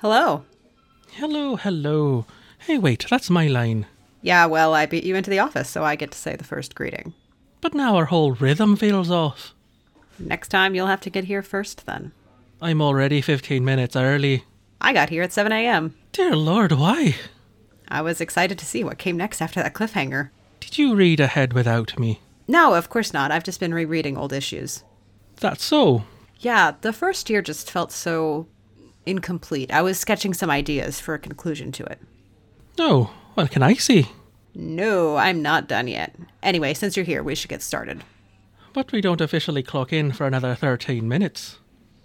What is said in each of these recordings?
Hello. Hello, hello. Hey, wait, that's my line. Yeah, well, I beat you into the office, so I get to say the first greeting. But now our whole rhythm feels off. Next time, you'll have to get here first then. I'm already 15 minutes early. I got here at 7 a.m. Dear Lord, why? I was excited to see what came next after that cliffhanger. Did you read ahead without me? No, of course not. I've just been rereading old issues. That's so. Yeah, the first year just felt so incomplete. I was sketching some ideas for a conclusion to it. Oh, well, can I see? No, I'm not done yet. Anyway, since you're here, we should get started. But we don't officially clock in for another 13 minutes.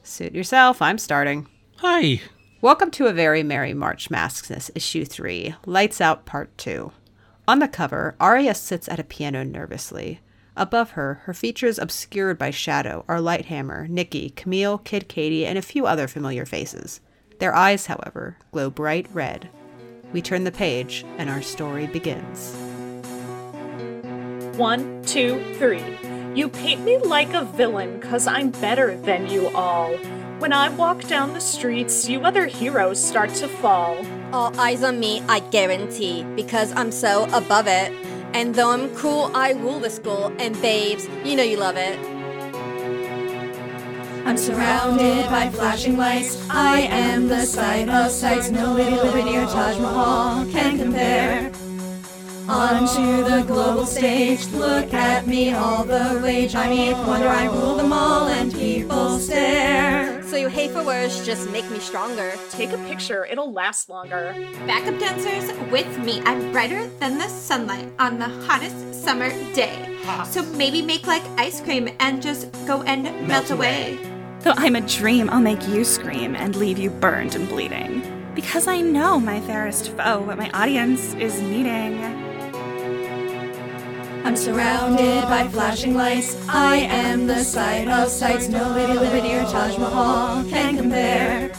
Suit yourself, I'm starting. Hi. Welcome to A Very Merry March Masks, Issue 3, Lights Out Part 2. On the cover, Arya sits at a piano nervously. Above her, her features obscured by shadow, are Lighthammer, Nikki, Camille, Kid Katie, and a few other familiar faces. Their eyes, however, glow bright red. We turn the page, and our story begins. One, two, three. You paint me like a villain, cause I'm better than you all. When I walk down the streets, you other heroes start to fall. All eyes on me, I guarantee, because I'm so above it. And though I'm cool, I rule the school. And babes, you know you love it. I'm surrounded by flashing lights. I am the sight of sights. No Lady Liberty Taj Mahal can compare. Onto the global stage, look at me, all the rage. I'm eighth wonder, I rule them all, and people stare. So you hate for words, just make me stronger. Take a picture, it'll last longer. Backup dancers with me. I'm brighter than the sunlight on the hottest summer day. So maybe make like ice cream and just go and melt, away. Though I'm a dream, I'll make you scream and leave you burned and bleeding. Because I know my fairest foe, what my audience is needing. I'm surrounded by flashing lights. I am the sight of sights. No Lady Liberty or Taj Mahal can compare.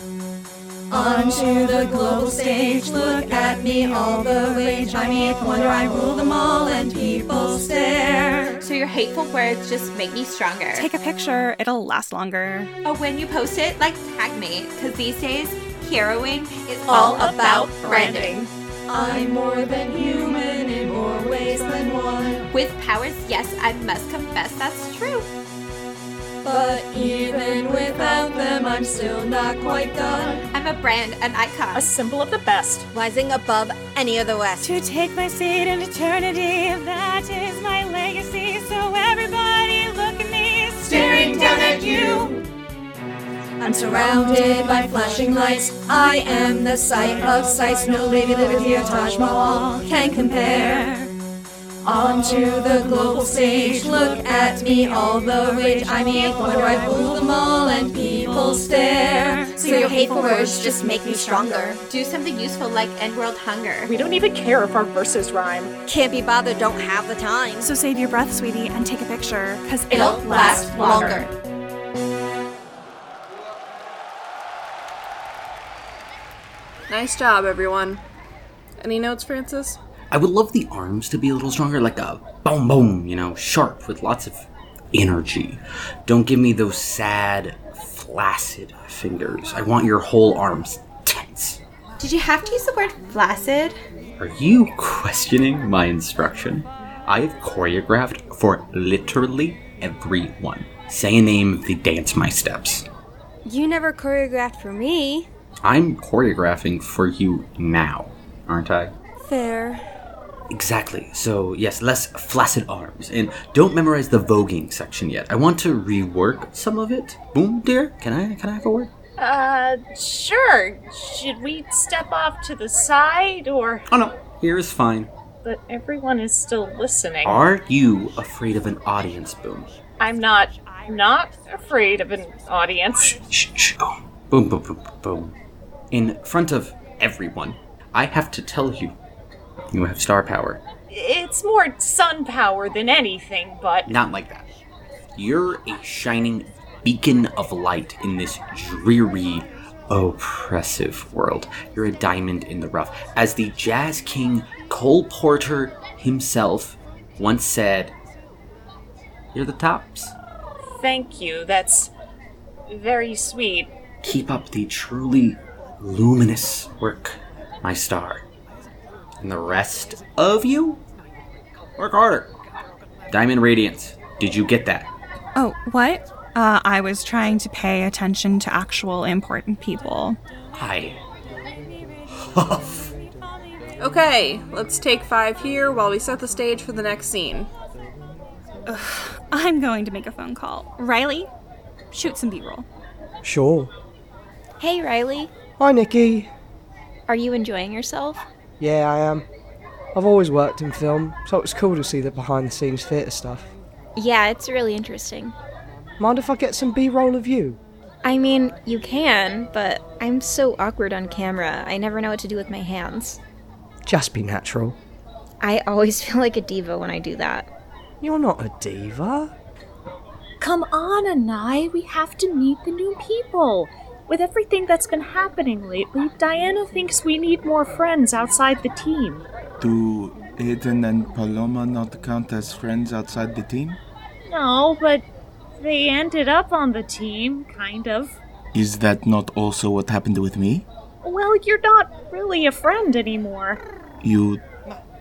Onto the global stage, look at me, all the rage. I'm eighth wonder, I rule them all, and people stare. So your hateful words just make me stronger. Take a picture, it'll last longer. Oh, when you post it, like tag me, because these days, heroing is all about branding. I'm more than human in more ways than one. With powers, yes, I must confess that's true. But even without them, I'm still not quite done. I'm a brand, an icon. A symbol of the best. Rising above any of the rest. To take my seat in eternity, that is my legacy. So everybody look at me, Staring down at you. I'm surrounded by flashing lights. I am the sight of sights. No Lady Liberty or Taj Mahal can compare. Onto the global stage, look at me, all the rage. I'm eighth wonder, I rule them all, and people stare. So your hateful words just make me stronger. Do something useful like end world hunger. We don't even care if our verses rhyme. Can't be bothered, don't have the time. So save your breath, sweetie, and take a picture, cause It'll last longer. Nice job, everyone. Any notes, Francis? I would love the arms to be a little stronger, like a boom boom, you know, sharp with lots of energy. Don't give me those sad, flaccid fingers. I want your whole arms tense. Did you have to use the word flaccid? Are you questioning my instruction? I have choreographed for literally everyone. Say a name, they dance my steps. You never choreographed for me. I'm choreographing for you now, aren't I? Fair. Exactly. So, yes, less flaccid arms. And don't memorize the voguing section yet. I want to rework some of it. Boom, dear. Can I can I have a word? Uh, sure. Should we step off to the side or. Oh no, here is fine. But everyone is still listening. Are you afraid of an audience, Boom? I'm not. I'm not afraid of an audience. Shh, shh, boom. Boom, boom, boom, boom. In front of everyone, I have to tell you, you have star power. It's more sun power than anything, but. Not like that. You're a shining beacon of light in this dreary, oppressive world. You're a diamond in the rough. As the jazz king Cole Porter himself once said, You're the tops. Thank you. That's very sweet. Keep up the truly luminous work, my star. And the rest of you, work harder. Diamond Radiance, did you get that? Oh, what? Uh, I was trying to pay attention to actual important people. I huff. Okay, let's take five here while we set the stage for the next scene. I'm going to make a phone call. Riley, shoot some B roll. Sure. Hey, Riley. Hi, Nikki. Are you enjoying yourself? Yeah, I am. I've always worked in film, so it's cool to see the behind the scenes theatre stuff. Yeah, it's really interesting. Mind if I get some B roll of you? I mean, you can, but I'm so awkward on camera, I never know what to do with my hands. Just be natural. I always feel like a diva when I do that. You're not a diva. Come on, Anai. We have to meet the new people. With everything that's been happening lately, Diana thinks we need more friends outside the team. Do Aiden and Paloma not count as friends outside the team? No, but they ended up on the team, kind of. Is that not also what happened with me? Well, you're not really a friend anymore. You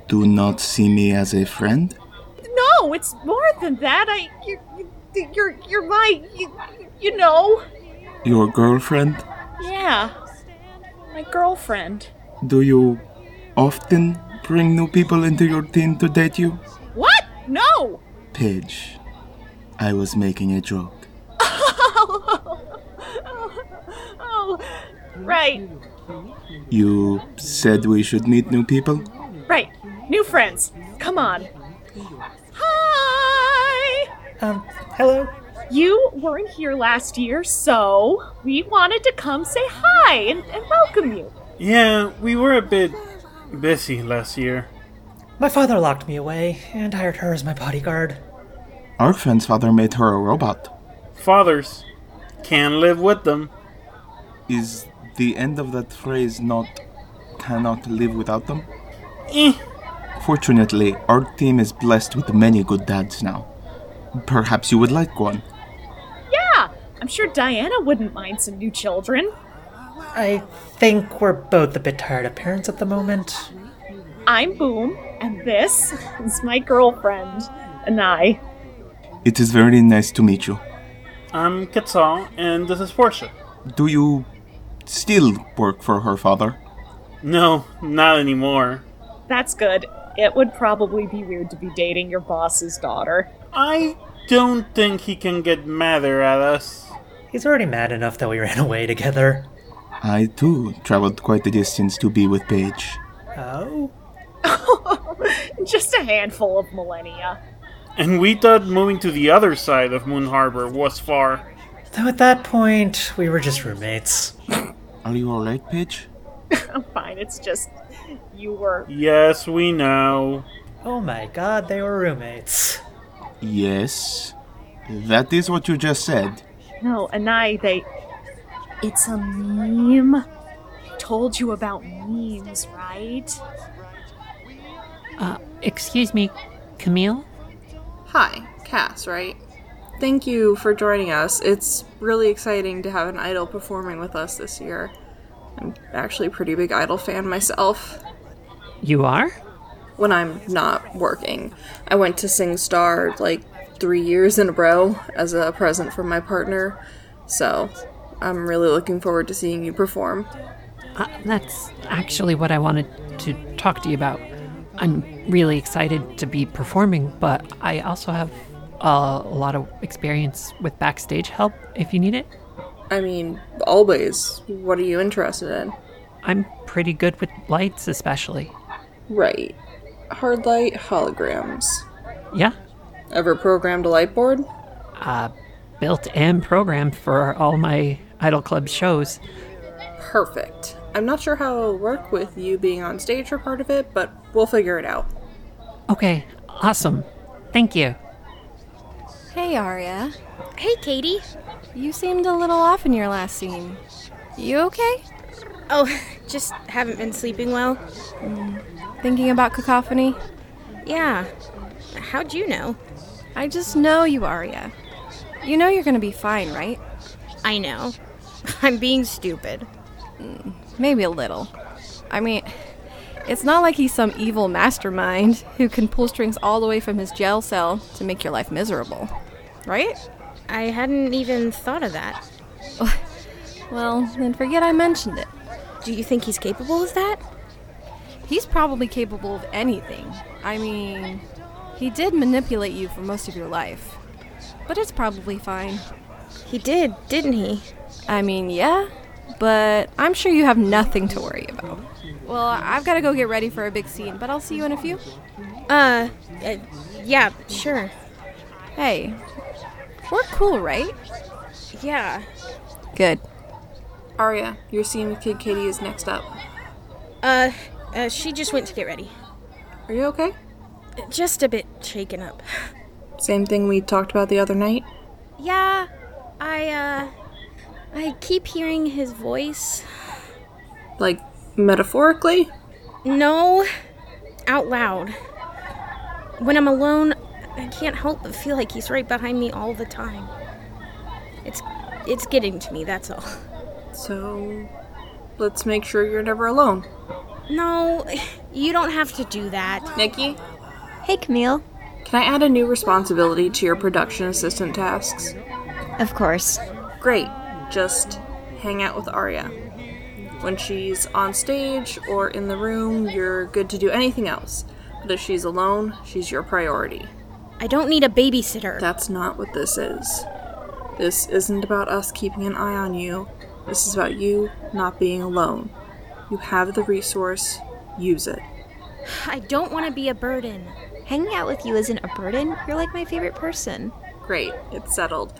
do not see me as a friend? No, it's more than that. I, you're, you're, you're my, you, you know. Your girlfriend? Yeah, my girlfriend. Do you often bring new people into your team to date you? What? No. Paige, I was making a joke. oh, right, You said we should meet new people? right. New friends. Come on. Hi. Um, hello? You weren't here last year, so we wanted to come say hi and, and welcome you. Yeah, we were a bit busy last year. My father locked me away and hired her as my bodyguard. Our friend's father made her a robot. Fathers can live with them. Is the end of that phrase not cannot live without them? Eh. Fortunately, our team is blessed with many good dads now. Perhaps you would like one. Yeah, I'm sure Diana wouldn't mind some new children. I think we're both a bit tired of parents at the moment. I'm Boom, and this is my girlfriend, Anai. It is very nice to meet you. I'm Quetzal, and this is Portia. Do you still work for her father? No, not anymore. That's good. It would probably be weird to be dating your boss's daughter. I don't think he can get madder at us. He's already mad enough that we ran away together. I too traveled quite a distance to be with Paige. Oh? Just a handful of millennia. And we thought moving to the other side of Moon Harbor was far. Though at that point, we were just roommates. Are you alright, Paige? I'm fine, it's just you were. Yes, we know. Oh my god, they were roommates. Yes. That is what you just said. No, Anai, they. It's a meme. I told you about memes, right? Uh, excuse me, Camille? Hi, Cass, right? Thank you for joining us. It's really exciting to have an idol performing with us this year. I'm actually a pretty big idol fan myself. You are? When I'm not working, I went to Sing Star like three years in a row as a present from my partner, so I'm really looking forward to seeing you perform. Uh, that's actually what I wanted to talk to you about. I'm really excited to be performing, but I also have uh, a lot of experience with backstage help if you need it. I mean, always. What are you interested in? I'm pretty good with lights, especially. Right. Hard light holograms. Yeah, Ever programmed a light board? uh, built and programmed for all my Idol Club shows. Perfect. I'm not sure how it'll work with you being on stage for part of it, but we'll figure it out. Okay, awesome. Thank you. Hey, Arya. Hey, Katie. You seemed a little off in your last scene. You okay? Oh, just haven't been sleeping well. Thinking about cacophony? Yeah. How'd you know? I just know you, Arya. You know you're gonna be fine, right? I know. I'm being stupid. Mm, maybe a little. I mean, it's not like he's some evil mastermind who can pull strings all the way from his jail cell to make your life miserable. Right? I hadn't even thought of that. Well, then forget I mentioned it. Do you think he's capable of that? He's probably capable of anything. I mean, he did manipulate you for most of your life. But it's probably fine. He did, didn't he? I mean, yeah, but I'm sure you have nothing to worry about. Well, I've got to go get ready for a big scene, but I'll see you in a few. Uh, uh yeah, sure. Hey, we're cool, right? Yeah. Good. Arya, your scene with Kid Katie is next up. Uh, uh, she just went to get ready. Are you okay? Just a bit shaken up. Same thing we talked about the other night? Yeah, I, uh, I keep hearing his voice. Like, metaphorically? No, out loud. When I'm alone, I can't help but feel like he's right behind me all the time. It's it's getting to me, that's all. So, let's make sure you're never alone. No, you don't have to do that. Nikki? Hey, Camille. Can I add a new responsibility to your production assistant tasks? Of course. Great. Just hang out with Arya. When she's on stage or in the room, you're good to do anything else. But if she's alone, she's your priority. I don't need a babysitter. That's not what this is. This isn't about us keeping an eye on you. This is about you not being alone. You have the resource, use it. I don't want to be a burden. Hanging out with you isn't a burden. You're like my favorite person. Great, it's settled.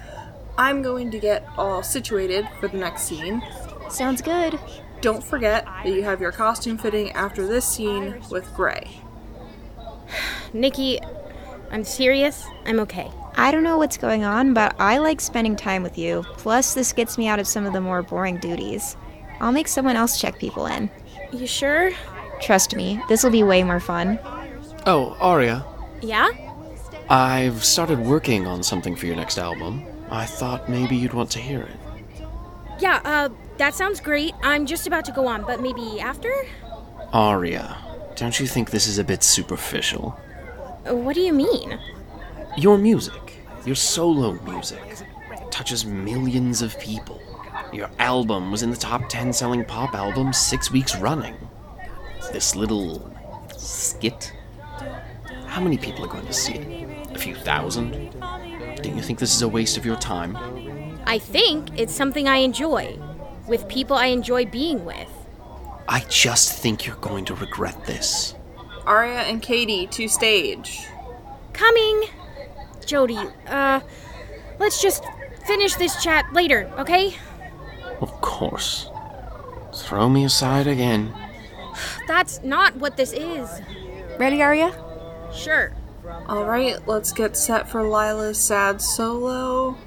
I'm going to get all situated for the next scene. Sounds good. Don't forget that you have your costume fitting after this scene with Gray. Nikki, I'm serious. I'm okay. I don't know what's going on, but I like spending time with you. Plus, this gets me out of some of the more boring duties. I'll make someone else check people in. You sure? Trust me, this will be way more fun. Oh, Arya. Yeah? I've started working on something for your next album. I thought maybe you'd want to hear it. Yeah, uh, that sounds great. I'm just about to go on, but maybe after? Arya, don't you think this is a bit superficial? What do you mean? Your music, your solo music, touches millions of people. Your album was in the top 10 selling pop albums six weeks running. This little skit. How many people are going to see it? A few thousand? Don't you think this is a waste of your time? I think it's something I enjoy, with people I enjoy being with. I just think you're going to regret this. Arya and Katie to stage. Coming! Jody, uh, let's just finish this chat later, okay? Of course. Throw me aside again. That's not what this is. Ready, Arya? Sure. Alright, let's get set for Lila's sad solo.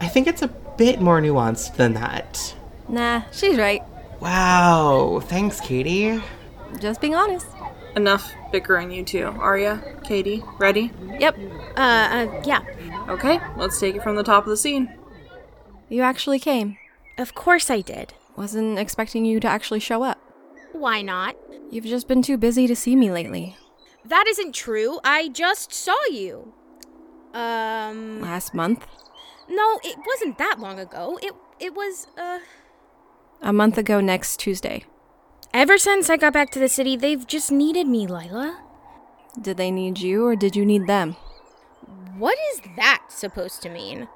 I think it's a bit more nuanced than that. Nah, she's right. Wow, thanks, Katie. Just being honest. Enough bickering, you two. Arya, Katie, ready? Yep. Uh, uh, yeah. Okay, let's take it from the top of the scene. You actually came. Of course I did. Wasn't expecting you to actually show up. Why not? You've just been too busy to see me lately. That isn't true. I just saw you. Um. Last month? No, it wasn't that long ago. It it was uh. A month ago next Tuesday. Ever since I got back to the city, they've just needed me, Lila. Did they need you or did you need them? What is that supposed to mean?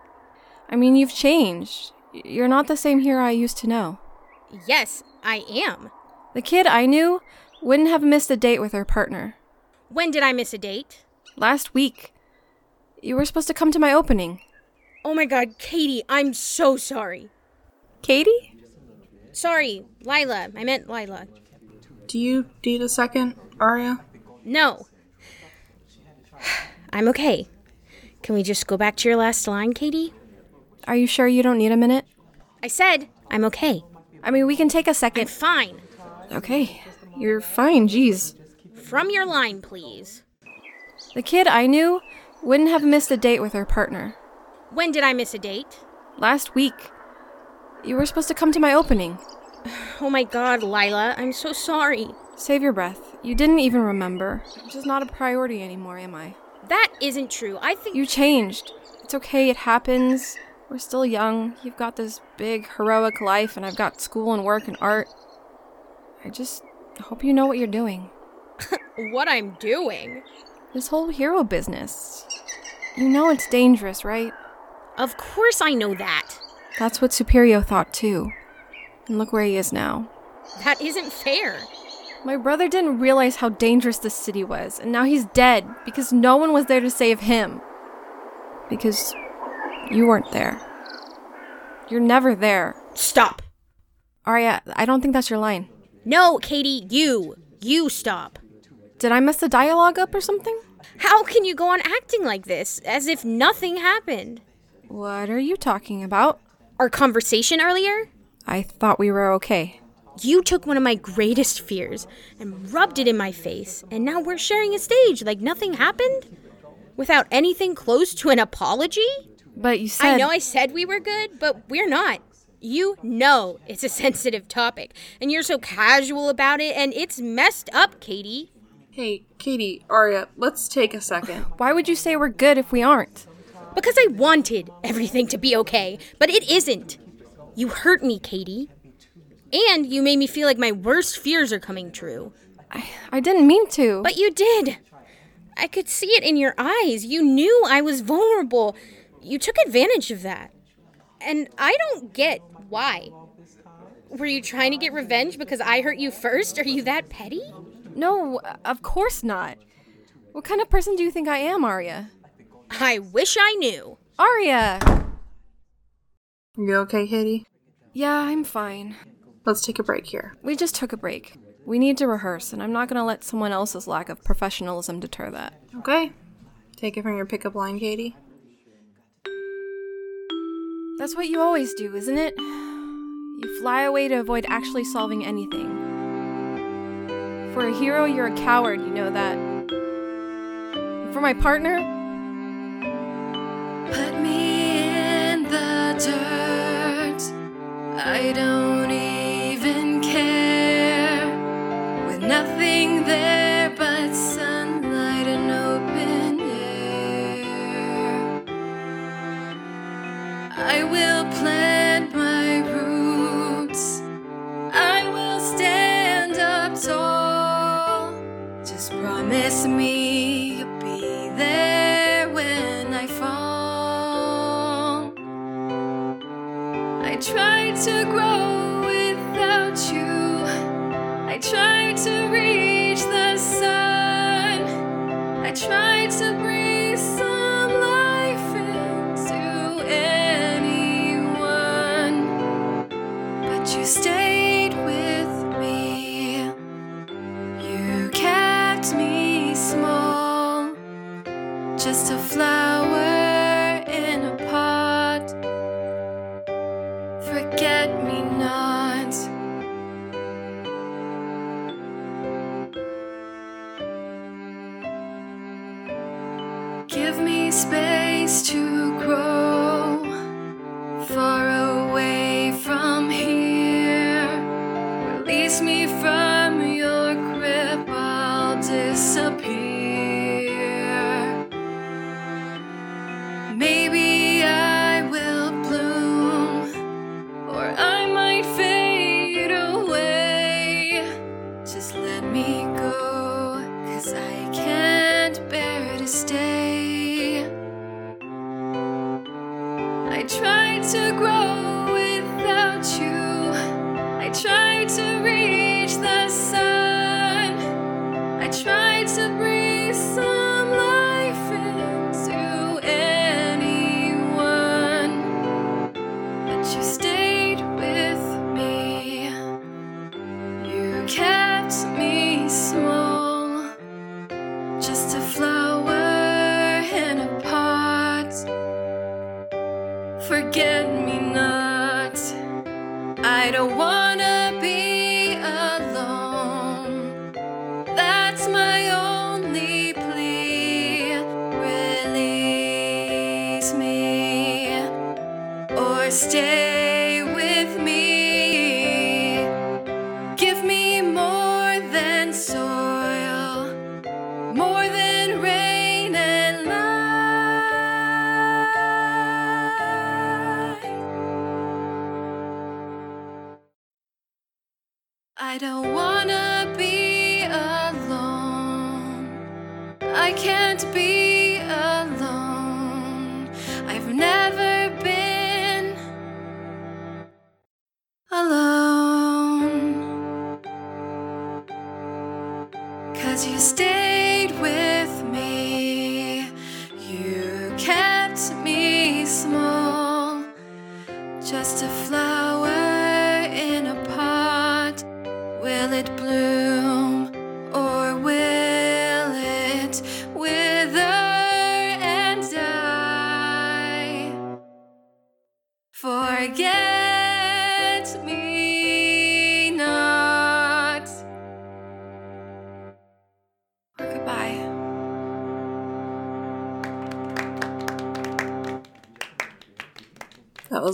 I mean, you've changed. You're not the same hero I used to know. Yes, I am. The kid I knew wouldn't have missed a date with her partner. When did I miss a date? Last week. You were supposed to come to my opening. Oh my god, Katie, I'm so sorry. Katie? Sorry, Lila. I meant Lila. Do you need a second, Arya? No. I'm okay. Can we just go back to your last line, Katie? Are you sure you don't need a minute? I said I'm okay. I mean, we can take a I'm second. fine. Okay. You're fine, jeez. From your line, please. The kid I knew wouldn't have missed a date with her partner. When did I miss a date? Last week. You were supposed to come to my opening. Oh my god, Lila, I'm so sorry. Save your breath. You didn't even remember. I'm just not a priority anymore, am I? That isn't true. I think. You changed. It's okay, it happens. We're still young. You've got this big, heroic life, and I've got school and work and art. I just hope you know what you're doing. what I'm doing? This whole hero business. You know it's dangerous, right? Of course I know that. That's what Superio thought too. And look where he is now. That isn't fair. My brother didn't realize how dangerous this city was, and now he's dead because no one was there to save him. Because you weren't there. You're never there. Stop. Arya, I don't think that's your line. No, Katie, you. You stop. Did I mess the dialogue up or something? How can you go on acting like this, as if nothing happened? What are you talking about? Our conversation earlier? I thought we were okay. You took one of my greatest fears and rubbed it in my face, and now we're sharing a stage like nothing happened? Without anything close to an apology? But you said. I know I said we were good, but we're not. You know it's a sensitive topic, and you're so casual about it, and it's messed up, Katie. Hey, Katie, Arya, let's take a second. Why would you say we're good if we aren't? Because I wanted everything to be okay, but it isn't. You hurt me, Katie. And you made me feel like my worst fears are coming true. I, I didn't mean to. But you did. I could see it in your eyes. You knew I was vulnerable. You took advantage of that. And I don't get why. Were you trying to get revenge because I hurt you first? Are you that petty? No, of course not. What kind of person do you think I am, Arya? I wish I knew. Arya! You okay, Katie? Yeah, I'm fine. Let's take a break here. We just took a break. We need to rehearse, and I'm not gonna let someone else's lack of professionalism deter that. Okay. Take it from your pickup line, Katie. That's what you always do, isn't it? You fly away to avoid actually solving anything. For a hero, you're a coward, you know that. For my partner, Put me in the dirt. I don't even care. With nothing there but sunlight and open air. I will plant to grow without you. I tried to reach the sun. I tried to space to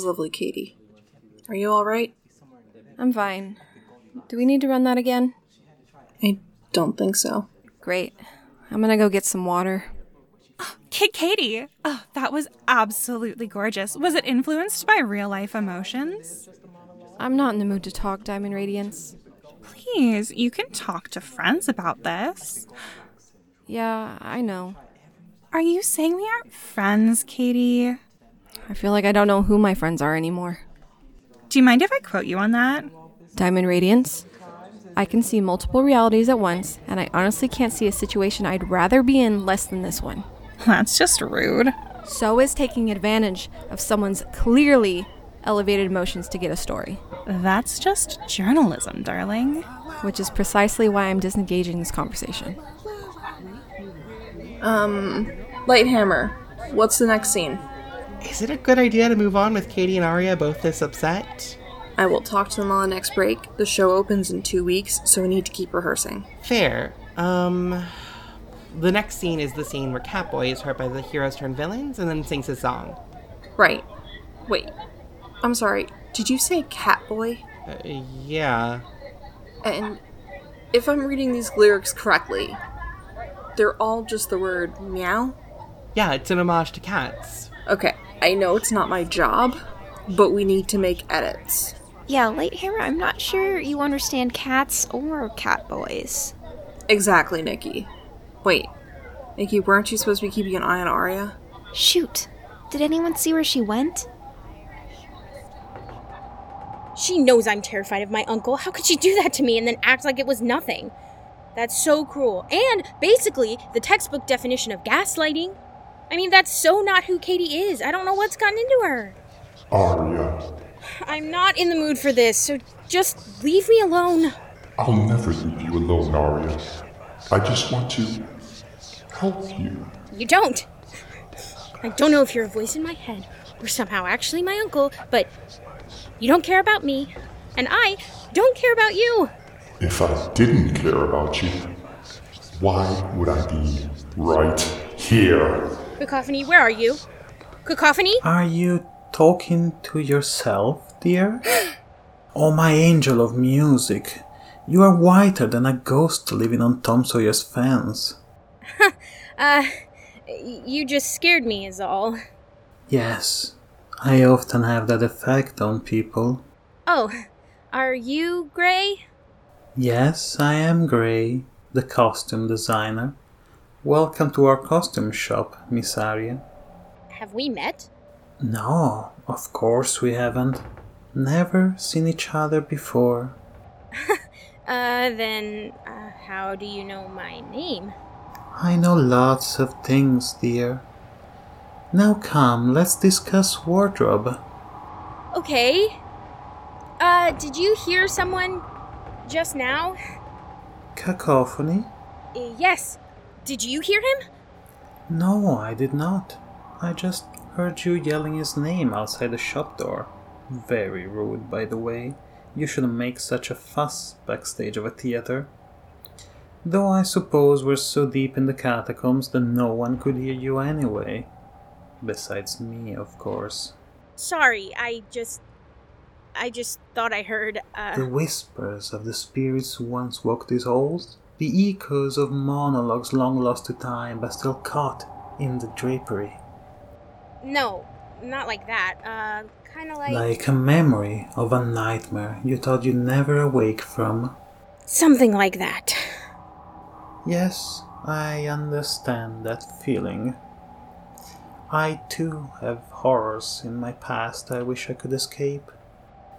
was lovely, Katie. Are you alright? I'm fine. Do we need to run that again? I don't think so. Great. I'm gonna go get some water. Kid Katie, oh, that was absolutely gorgeous. Was it influenced by real life emotions? I'm not in the mood to talk, Diamond Radiance. Please, you can talk to friends about this. Yeah, I know. Are you saying we aren't friends, Katie? I feel like I don't know who my friends are anymore. Do you mind if I quote you on that? Diamond Radiance. I can see multiple realities at once, and I honestly can't see a situation I'd rather be in less than this one. That's just rude. So is taking advantage of someone's clearly elevated emotions to get a story. That's just journalism, darling. Which is precisely why I'm disengaging this conversation. Um, Lighthammer, what's the next scene? Is it a good idea to move on with Katie and Arya both this upset? I will talk to them on the next break. The show opens in two weeks, so we need to keep rehearsing. Fair. Um, the next scene is the scene where Catboy is hurt by the heroes turned villains and then sings his song. Right. Wait. I'm sorry. Did you say Catboy? Uh, yeah. And if I'm reading these lyrics correctly, they're all just the word meow? Yeah, it's an homage to cats. Okay, I know it's not my job, but we need to make edits. Yeah, Lighthammer, I'm not sure you understand cats or cat boys. Exactly, Nikki. Wait, Nikki, weren't you supposed to be keeping an eye on Arya? Shoot. Did anyone see where she went? She knows I'm terrified of my uncle. How could she do that to me and then act like it was nothing? That's so cruel. And basically, the textbook definition of gaslighting. I mean, that's so not who Katie is. I don't know what's gotten into her. Arya, I'm not in the mood for this, so just leave me alone. I'll never leave you alone, Arya. I just want to help you. You don't. I don't know if you're a voice in my head or somehow actually my uncle, but you don't care about me, and I don't care about you. If I didn't care about you, why would I be right here? Cacophony, where are you? Cacophony? Are you talking to yourself, dear? oh, my angel of music. You are whiter than a ghost living on Tom Sawyer's fence. Uh, you just scared me, is all. Yes, I often have that effect on people. Oh, are you Gray? Yes, I am Gray, the costume designer. Welcome to our costume shop, Miss Arya. Have we met? No, of course we haven't. Never seen each other before. Uh, then, uh, how do you know my name? I know lots of things, dear. Now come, let's discuss wardrobe. Okay. Uh, did you hear someone just now? Cacophony? Uh, yes. Did you hear him? No, I did not. I just heard you yelling his name outside the shop door. Very rude, by the way. You shouldn't make such a fuss backstage of a theater. Though I suppose we're so deep in the catacombs that no one could hear you anyway. Besides me, of course. Sorry, I just. I just thought I heard, uh. The whispers of the spirits who once walked these halls? The echoes of monologues long lost to time but still caught in the drapery? No, not like that. Uh, Kind of like. Like a memory of a nightmare you thought you'd never awake from. Something like that. Yes, I understand that feeling. I too have horrors in my past I wish I could escape.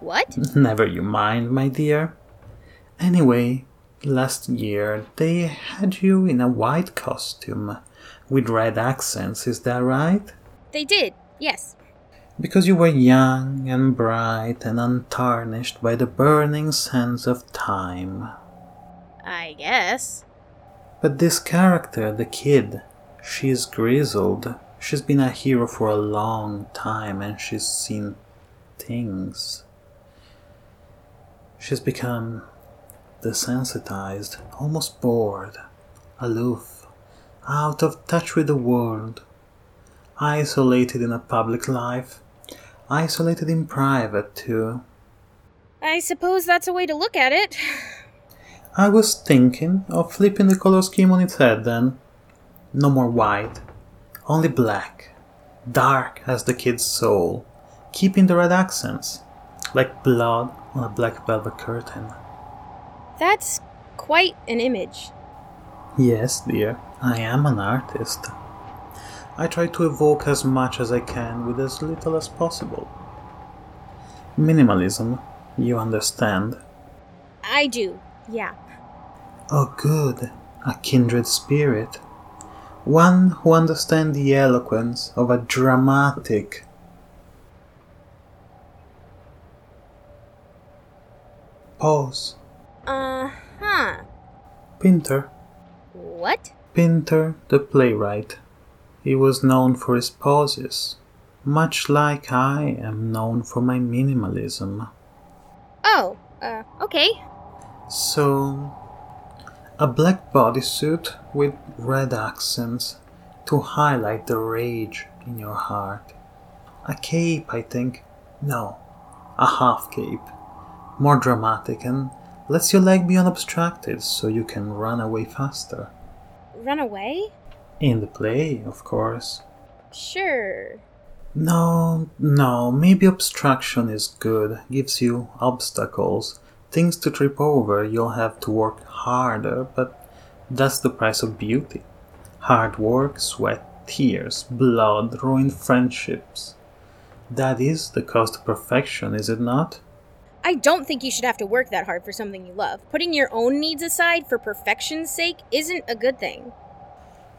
What? Never you mind, my dear. Anyway, last year they had you in a white costume with red accents, is that right? They did, yes. Because you were young and bright and untarnished by the burning sands of time. I guess. But this character, the kid, she's grizzled. She's been a hero for a long time and she's seen things. She's become desensitized, almost bored, aloof, out of touch with the world, isolated in a public life, isolated in private too. I suppose that's a way to look at it. I was thinking of flipping the color scheme on its head then. No more white, only black, dark as the kid's soul, keeping the red accents, like blood on a black velvet curtain. That's quite an image. Yes, dear, I am an artist. I try to evoke as much as I can with as little as possible. Minimalism, you understand. I do, yeah. Oh, good, a kindred spirit. One who understands the eloquence of a dramatic. Pause. Uh huh. Pinter. What? Pinter, the playwright. He was known for his pauses, much like I am known for my minimalism. Oh, uh, okay. So, a black bodysuit with red accents to highlight the rage in your heart. A cape, I think. No, a half cape. More dramatic and lets your leg be unobstructed so you can run away faster. Run away? In the play, of course. Sure. No, no, maybe obstruction is good. Gives you obstacles, things to trip over. You'll have to work harder, but that's the price of beauty. Hard work, sweat, tears, blood, ruined friendships. That is the cost of perfection, is it not? I don't think you should have to work that hard for something you love. Putting your own needs aside for perfection's sake isn't a good thing.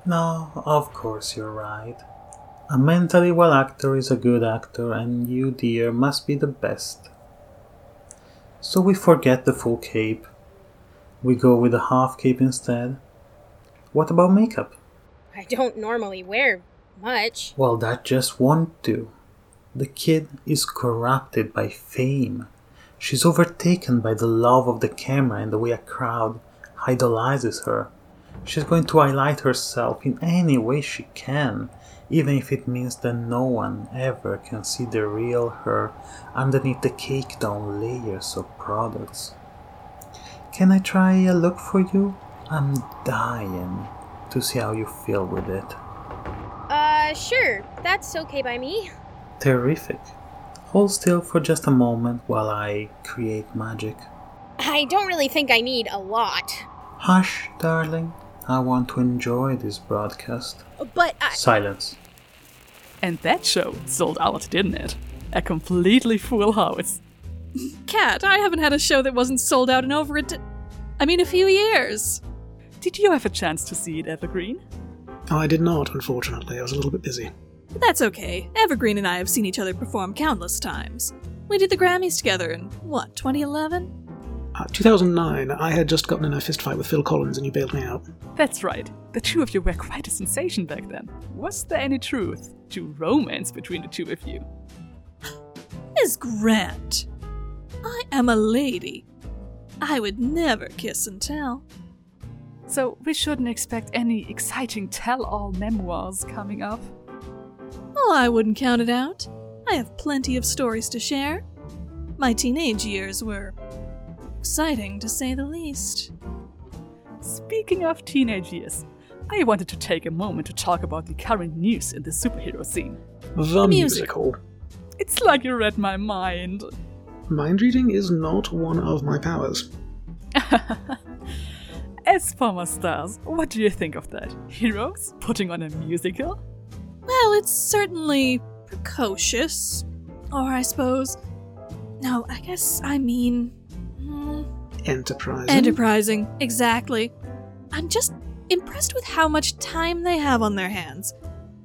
No, of course you're right. A mentally well actor is a good actor, and you, dear, must be the best. So we forget the full cape. We go with a half cape instead. What about makeup? I don't normally wear much. Well, that just won't do. The kid is corrupted by fame. She's overtaken by the love of the camera and the way a crowd idolizes her. She's going to highlight herself in any way she can, even if it means that no one ever can see the real her underneath the caked down layers of products. Can I try a look for you? I'm dying to see how you feel with it. Uh, sure. That's okay by me. Terrific. Hold still for just a moment while I create magic. I don't really think I need a lot. Hush, darling. I want to enjoy this broadcast. But I. Silence. And that show sold out, didn't it? A completely full house. Cat, I haven't had a show that wasn't sold out in over a d- I mean, a few years. Did you have a chance to see it, Evergreen? Oh, I did not, unfortunately. I was a little bit busy. That's okay. Evergreen and I have seen each other perform countless times. We did the Grammys together in, what, 2011? Uh, 2009, I had just gotten in a fistfight with Phil Collins and you bailed me out. That's right. The two of you were quite a sensation back then. Was there any truth to romance between the two of you? Miss Grant, I am a lady. I would never kiss and tell. So we shouldn't expect any exciting tell all memoirs coming up? Oh, I wouldn't count it out. I have plenty of stories to share. My teenage years were exciting to say the least. Speaking of teenage years, I wanted to take a moment to talk about the current news in the superhero scene. The musical. It's like you read my mind. Mind reading is not one of my powers. As former stars, what do you think of that? Heroes putting on a musical? Well, it's certainly precocious. Or I suppose. No, I guess I mean. hmm, Enterprising. enterprising. Exactly. I'm just impressed with how much time they have on their hands.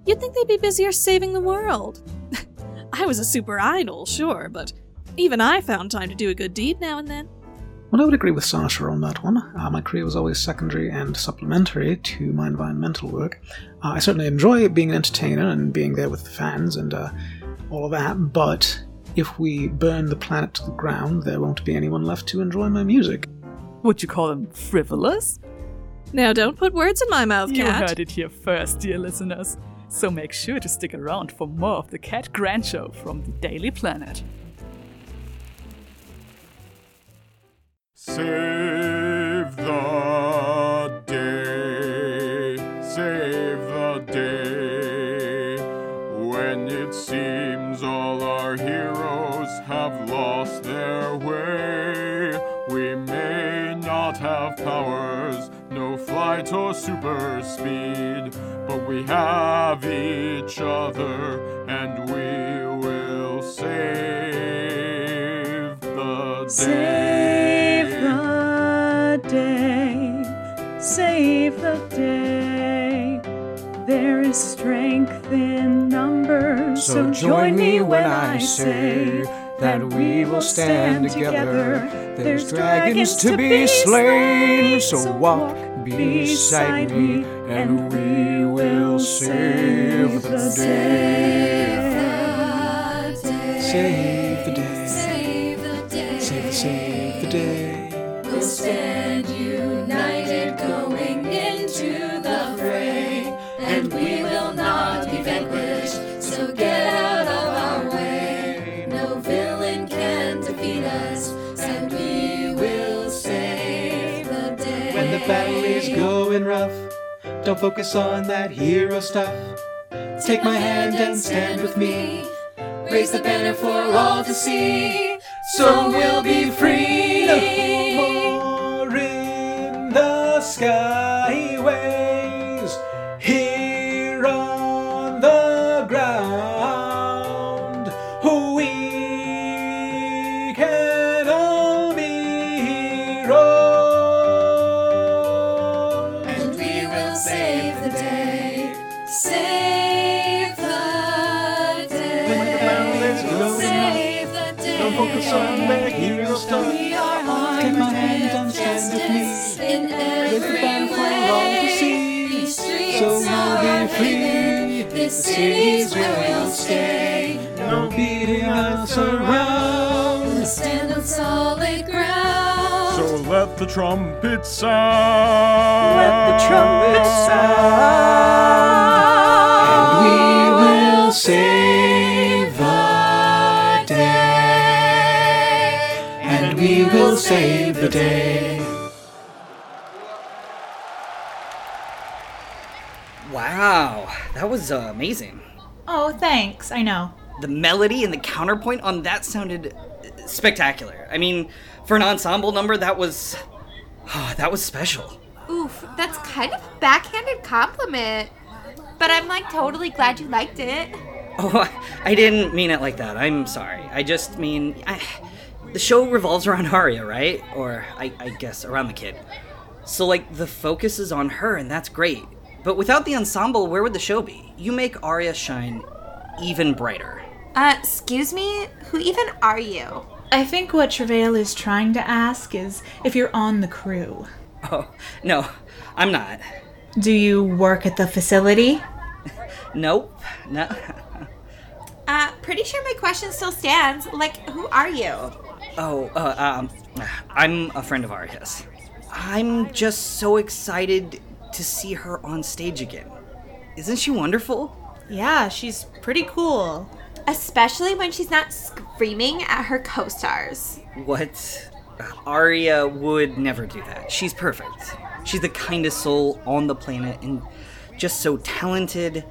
You'd think they'd be busier saving the world. I was a super idol, sure, but even I found time to do a good deed now and then. Well, I would agree with Sasha on that one. Uh, my career was always secondary and supplementary to my environmental work. Uh, I certainly enjoy being an entertainer and being there with the fans and uh, all of that, but if we burn the planet to the ground, there won't be anyone left to enjoy my music. Would you call them frivolous? Now, don't put words in my mouth, You Cat. heard it here first, dear listeners. So make sure to stick around for more of the Cat Grant Show from the Daily Planet. Save the day, save the day. When it seems all our heroes have lost their way, we may not have powers, no flight or super speed, but we have each other and we will save the day. Save save the day. There is strength in numbers, so, join me when I say that we will stand together. There's dragons to be slain, so walk beside me, and we will save the day. Save the day. When the battle is going rough, don't focus on that hero stuff. Take my hand and stand with me. Raise the banner for all to see, so we'll be free. More in the skyways, haven. This we'll stay. No beating us around. We'll stand on solid ground. So let the trumpet sound. Let the trumpet sound. And we will save the day. And we will save the day. Was uh, amazing. Oh, thanks. I know. The melody and the counterpoint on that sounded uh, spectacular. I mean, for an ensemble number, that was. Oh, that was special. Oof, that's kind of a backhanded compliment. But I'm like totally glad you liked it. Oh, I, didn't mean it like that. I'm sorry. I just mean. I, the show revolves around Arya, right? Or, I, I guess, around the kid. So, like, the focus is on her, and that's great. But without the ensemble, where would the show be? You make Arya shine even brighter. Uh, excuse me? Who even are you? I think what Travail is trying to ask is if you're on the crew. Oh, no, I'm not. Do you work at the facility? Nope. No. Uh, pretty sure my question still stands. Like, who are you? Oh, uh, um, I'm a friend of Arya's. I'm just so excited to see her on stage again. Isn't she wonderful? Yeah, she's pretty cool. Especially when she's not screaming at her co stars. What? Arya would never do that. She's perfect. She's the kindest soul on the planet and just so talented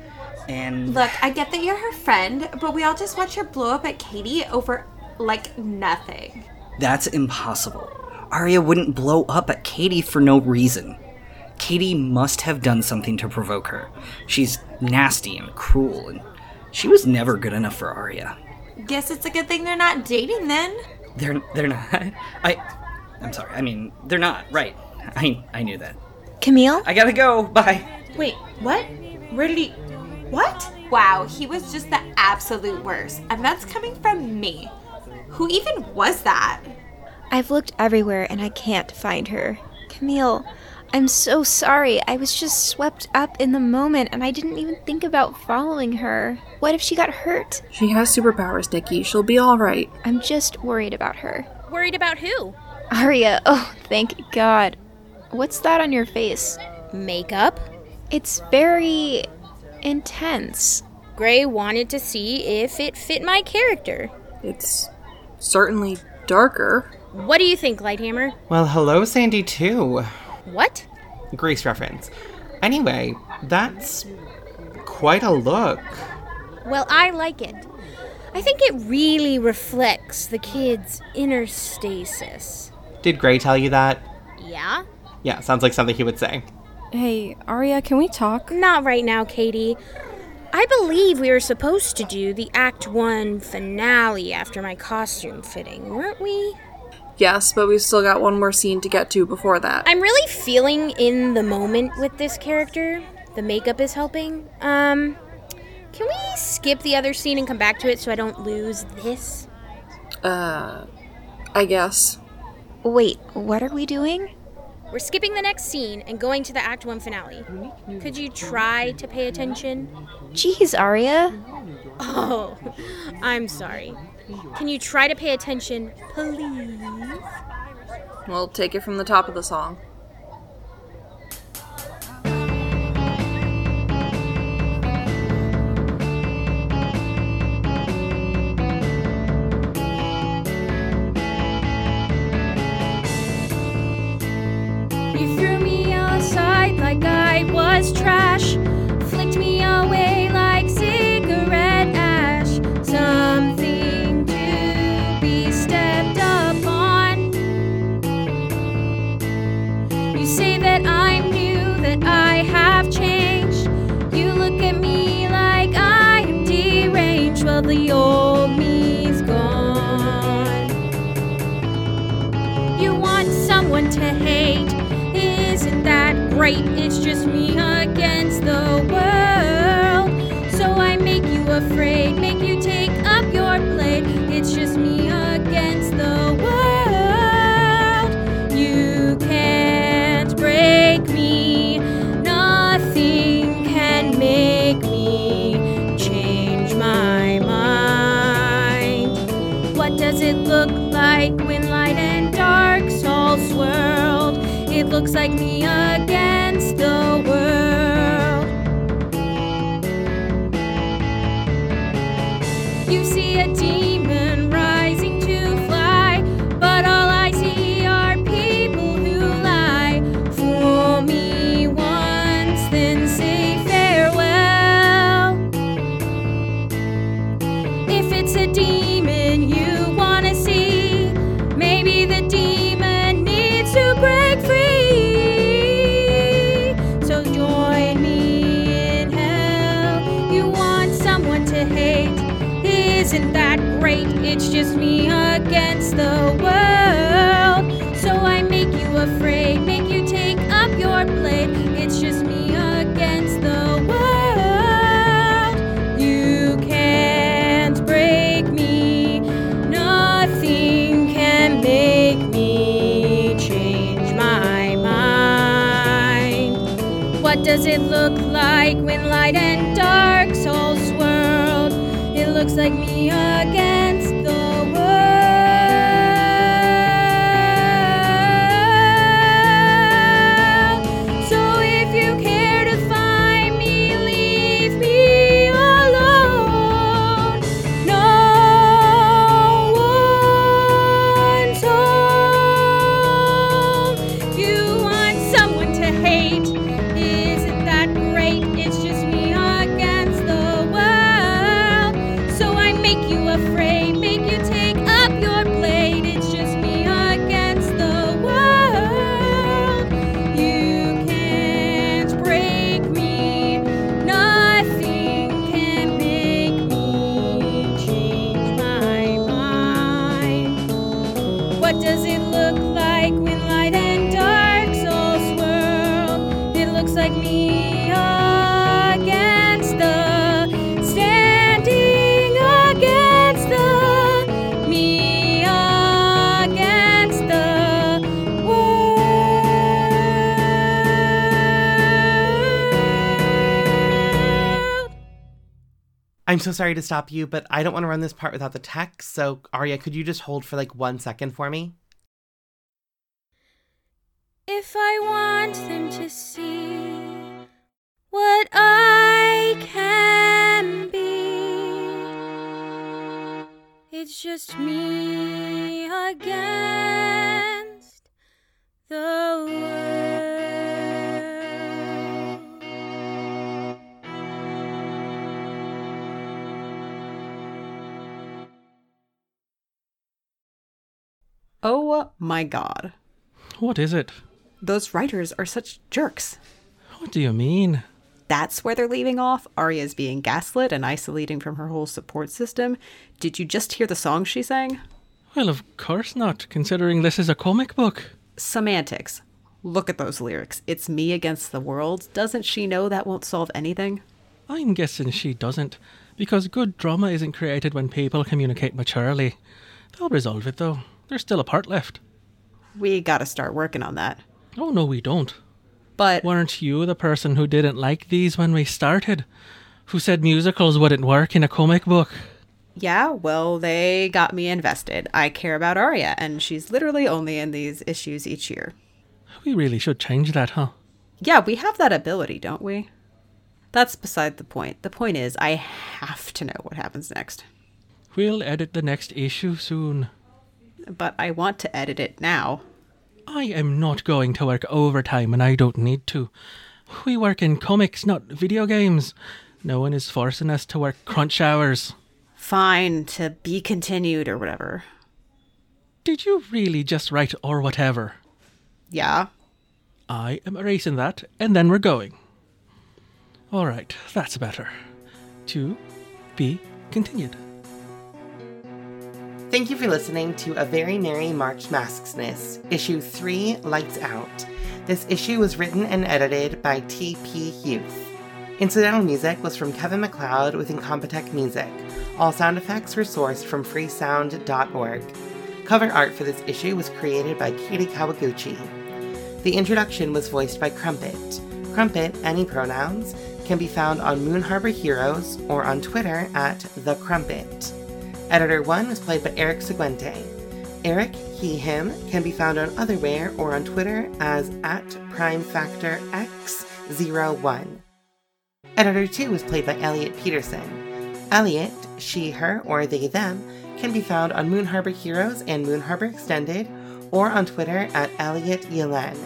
And Look, I get that you're her friend, but we all just watch her blow up at Katie over, like, nothing. that's impossible. Arya wouldn't blow up at Katie for no reason. Katie must have done something to provoke her. She's nasty and cruel, and she was never good enough for Arya. Guess it's a good thing they're not dating then. They're they're not. I I'm sorry. I mean, they're not. Right. I I knew that. Camille? I gotta go. Bye. Wait, what? Where did he. What? Wow, he was just the absolute worst. And that's coming from me. Who even was that? I've looked everywhere and I can't find her. Camille, I'm so sorry. I was just swept up in the moment and I didn't even think about following her. What if she got hurt? She has superpowers, Nikki. She'll be alright. I'm just worried about her. Worried about who? Arya. oh, thank God. What's that on your face? Makeup? It's very intense. Gray wanted to see if it fit my character. It's certainly darker. What do you think, Lighthammer? Well, hello, Sandy, too. What? Grease reference. Anyway, that's quite a look. Well, I like it. I think it really reflects the kid's inner stasis. Did Gray tell you that? Yeah? Yeah, sounds like something he would say. Hey, Arya, can we talk? Not right now, Katie. I believe we were supposed to do the Act 1 finale after my costume fitting, weren't we? Yes, but we've still got one more scene to get to before that. I'm really feeling in the moment with this character. The makeup is helping. Um, can we skip the other scene and come back to it so I don't lose this? Uh, I guess. Wait, what are we doing? We're skipping the next scene and going to the Act 1 finale. Could you try to pay attention? Jeez, Arya. Oh, I'm sorry. Can you try to pay attention, please? We'll take it from the top of the song. Me It's just me against the world. So I make you afraid, make you take up your blade. It's just me against the world. You can't break me. Nothing can make me change my mind. What does it look like when light and dark's all swirled? It looks like me I'm so sorry to stop you, but I don't want to run this part without the text. So, Arya, could you just hold for like one second for me? If I want them to see what I can be, it's just me against the world. Oh my god. What is it? Those writers are such jerks. What do you mean? That's where they're leaving off. Arya's being gaslit and isolating from her whole support system. Did you just hear the song she sang? Well, of course not, considering this is a comic book. Semantics. Look at those lyrics. It's me against the world. Doesn't she know that won't solve anything? I'm guessing she doesn't, because good drama isn't created when people communicate maturely. They'll resolve it, though. There's still a part left. We gotta start working on that. Oh, no, we don't. But. Weren't you the person who didn't like these when we started? Who said musicals wouldn't work in a comic book? Yeah, well, they got me invested. I care about Arya, and she's literally only in these issues each year. We really should change that, huh? Yeah, we have that ability, don't we? That's beside the point. The point is, I have to know what happens next. We'll edit the next issue soon. But I want to edit it now. I am not going to work overtime and I don't need to. We work in comics, not video games. No one is forcing us to work crunch hours. Fine, to be continued or whatever. Did you really just write or whatever? Yeah. I am erasing that, and then we're going. All right, that's better. To be continued. Thank you for listening to A Very Merry March Masksness, Issue 3 Lights Out. This issue was written and edited by T.P. Huth. Incidental music was from Kevin MacLeod with Incompetech Music. All sound effects were sourced from freesound.org. Cover art for this issue was created by Katie Kawaguchi. The introduction was voiced by Crumpet. Crumpet, any pronouns, can be found on Moon Harbor Heroes or on Twitter at The Crumpet. Editor 1 was played by Eric Seguente. Eric, he, him, can be found on Otherware or on Twitter as at PrimeFactorX01. Editor 2 was played by Elliot Peterson. Elliot, she, her, or they, them, can be found on Moon Harbor Heroes and Moon Harbor Extended or on Twitter at Elliot Yellen.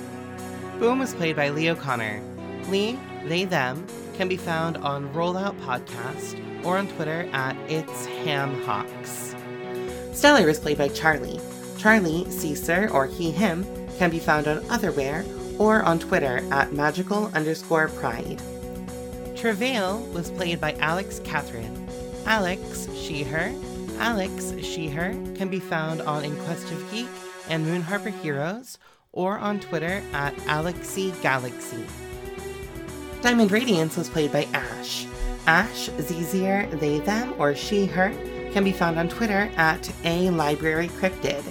Boom was played by Leo Connor. Lee, they, them, can be found on Rollout Podcast or on Twitter at It's Ham Hawks. Stellar is played by Charlie. Charlie, Caesar, or he, him, can be found on Otherware or on Twitter at magical underscore pride. Travail was played by Alex Catherine. Alex, she, her. Alex, she, her can be found on In Quest of Geek and Moon Harbor Heroes or on Twitter at AlexyGalaxy. Diamond Radiance was played by Ash. Ash, Zizier, they, them, or she, her can be found on Twitter at A Library Cryptid.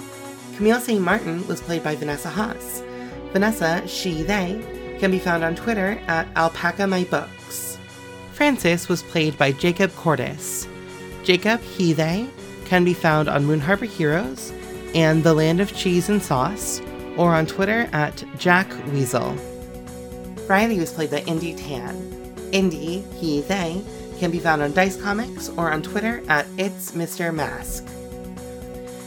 Camille St. Martin was played by Vanessa Haas. Vanessa, she, they can be found on Twitter at Alpaca My Books. Francis was played by Jacob Cordis. Jacob, he, they can be found on Moon Harbor Heroes and The Land of Cheese and Sauce, or on Twitter at Jack Weasel. Riley was played by Indy Tan. Indy, he, they, can be found on Dice Comics or on Twitter at It's Mr. Mask.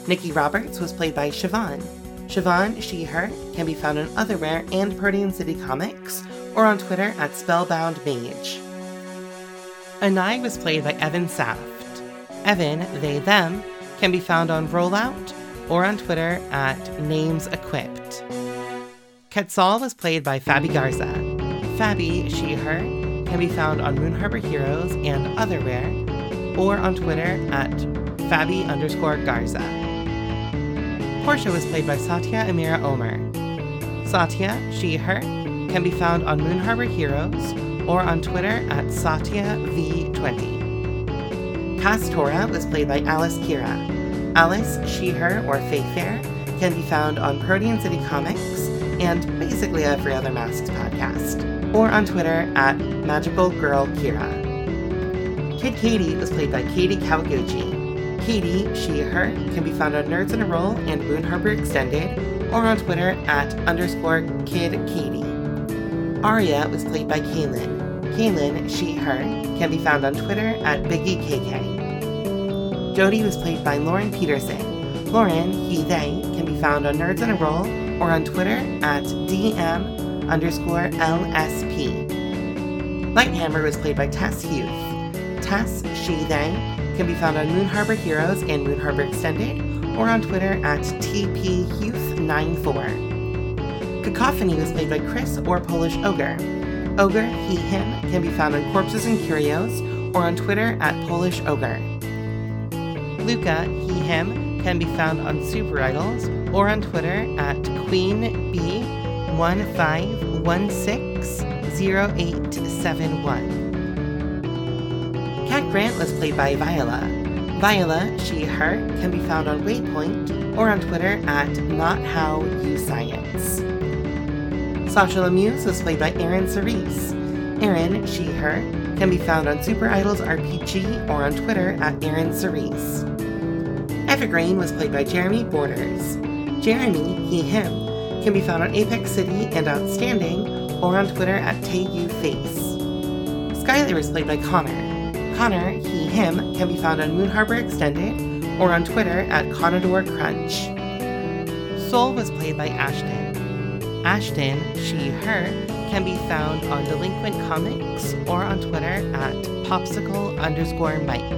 Nikki Roberts was played by Siobhan. Siobhan, she, her, can be found on Otherware and Protean City Comics or on Twitter at Spellbound Mage. Anai was played by Evan Saft. Evan, they, them, can be found on Rollout or on Twitter at Names Equipped. Quetzal was played by Fabi Garza. Fabi, she, her, can be found on Moon Harbor Heroes and Otherware, or on Twitter at Fabi underscore Garza. Portia was played by Satya Amira Omer. Satya, she, her, can be found on Moon Harbor Heroes or on Twitter at SatyaV20. Castora was played by Alice Kira. Alice, she, her, or Faye Fair can be found on Protean City Comics and basically every other Masks podcast, or on Twitter at Magical Girl Kira. Kid Katie was played by Katie Kawaguchi. Katie, she, her, can be found on Nerds in a Roll and Moon Harbor Extended, or on Twitter at underscore Kid Katie. Arya was played by Kaylin. Kaylin, she, her, can be found on Twitter at BiggieKK. Jody was played by Lauren Peterson. Lauren, he, they, can be found on Nerds in a Roll or on Twitter at DM underscore LSP. Lighthammer was played by Tess Hughes. Tess, she, they, can be found on Moon Harbor Heroes and Moon Harbor Extended or on Twitter at TPHuth94. Cacophony was played by Chris or Polish Ogre. Ogre, he, him, can be found on Corpses and Curios or on Twitter at Polish Ogre. Luca, he, him, can be found on Super Idols or on Twitter at QueenB15160871. Cat Grant was played by Viola. Viola, she, her, can be found on Waypoint or on Twitter at NotHowYouScience. Sasha Lemuse was played by Erin Cerise. Erin, she, her, can be found on Super Idols RPG or on Twitter at Erin Cerise. Evergreen was played by Jeremy Borders. Jeremy, he, him, can be found on Apex City and Outstanding or on Twitter at TayuFace. Skylar was played by Connor. Connor, he, him, can be found on Moon Harbor Extended or on Twitter at Conador Crunch. Soul was played by Ashton. Ashton, she, her, can be found on Delinquent Comics or on Twitter at popsicle underscore Mike.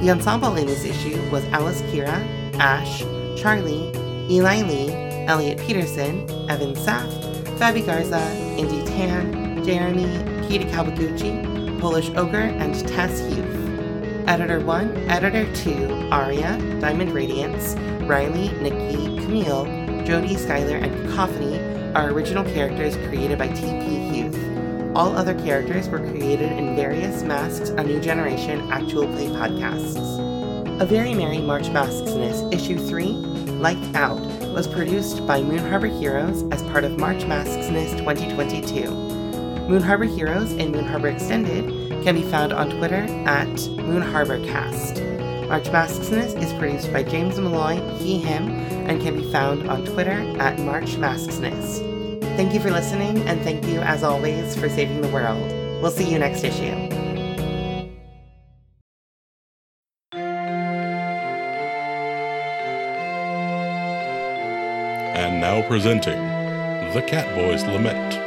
The ensemble in this issue was Alice Kira, Ash, Charlie, Eli Lee, Elliot Peterson, Evan Saft, Fabi Garza, Indy Tan, Jeremy, Katie Kawaguchi, Polish Ogre, and Tess Huth. Editor 1, Editor 2, Arya, Diamond Radiance, Riley, Nikki, Camille, Jody, Skylar, and Cacophony are original characters created by TP Huth. All other characters were created in various Masks A New Generation actual play podcasts. A Very Merry March Masksness Issue 3, Lights Out, was produced by Moon Harbor Heroes as part of March Masksness 2022. Moon Harbor Heroes and Moon Harbor Extended can be found on Twitter at Moon Harbor Cast. March Masksness is produced by James Malloy, he, him, and can be found on Twitter at March Masksness. Thank you for listening, and thank you, as always, for saving the world. We'll see you next issue. Now presenting The Catboy's Lament.